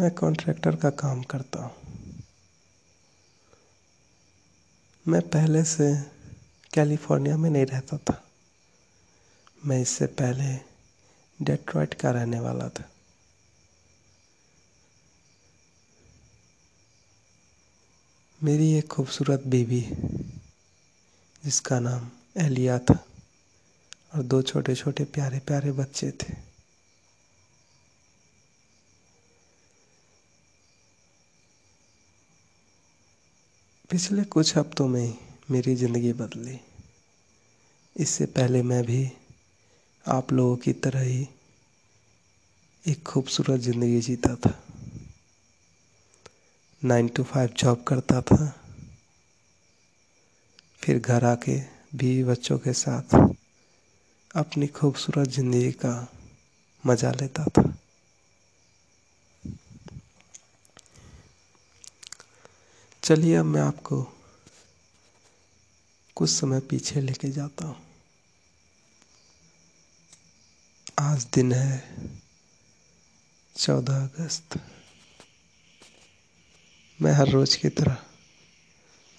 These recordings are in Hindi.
मैं कॉन्ट्रैक्टर का काम करता हूँ। मैं पहले से कैलिफ़ोर्निया में नहीं रहता था। मैं इससे पहले डेट्रॉइट का रहने वाला था। मेरी एक खूबसूरत बीवी, जिसका नाम एलिया था, और दो छोटे छोटे प्यारे प्यारे बच्चे थे। पिछले कुछ हफ्तों में मेरी ज़िंदगी बदली। इससे पहले मैं भी आप लोगों की तरह ही एक खूबसूरत ज़िंदगी जीता था। नाइन टू फाइव जॉब करता था। फिर घर आके बीवी बच्चों के साथ अपनी खूबसूरत ज़िंदगी का मज़ा लेता था। चलिए अब मैं आपको कुछ समय पीछे लेके जाता हूँ। आज दिन है चौदह अगस्त। मैं हर रोज की तरह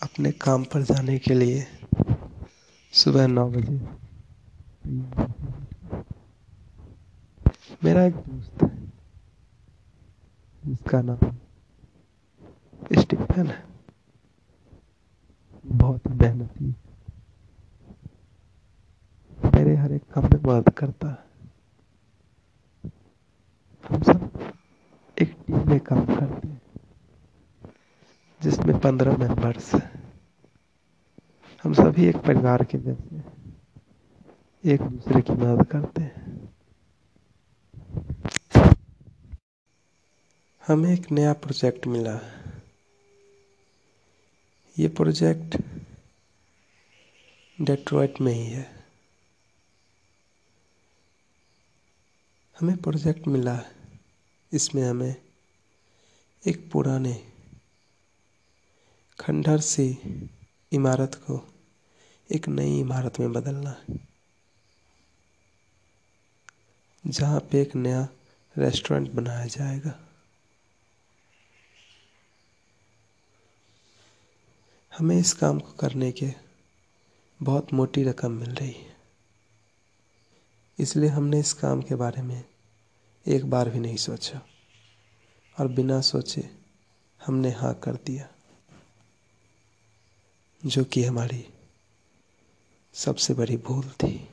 अपने काम पर जाने के लिए सुबह नौ बजे मेरा एक दोस्त है, जिसका नाम स्टीफन है। मेहनती मेरे हर एक काम में मदद करता है। हम सब एक टीम में काम करते हैं, जिसमें पंद्रह मेंबर्स हैं। हम सभी एक परिवार के जैसे एक दूसरे की मदद करते हैं। हमें एक नया प्रोजेक्ट मिला है। ये प्रोजेक्ट डेट्रॉइट में ही है। हमें प्रोजेक्ट मिला। इसमें हमें एक पुराने खंडहर सी इमारत को एक नई इमारत में बदलना। है जहाँ पे एक नया रेस्टोरेंट बनाया जाएगा। हमें इस काम को करने के बहुत मोटी रकम मिल रही है। इसलिए हमने इस काम के बारे में एक बार भी नहीं सोचा। और बिना सोचे हमने हाँ कर दिया, जो कि हमारी सबसे बड़ी भूल थी।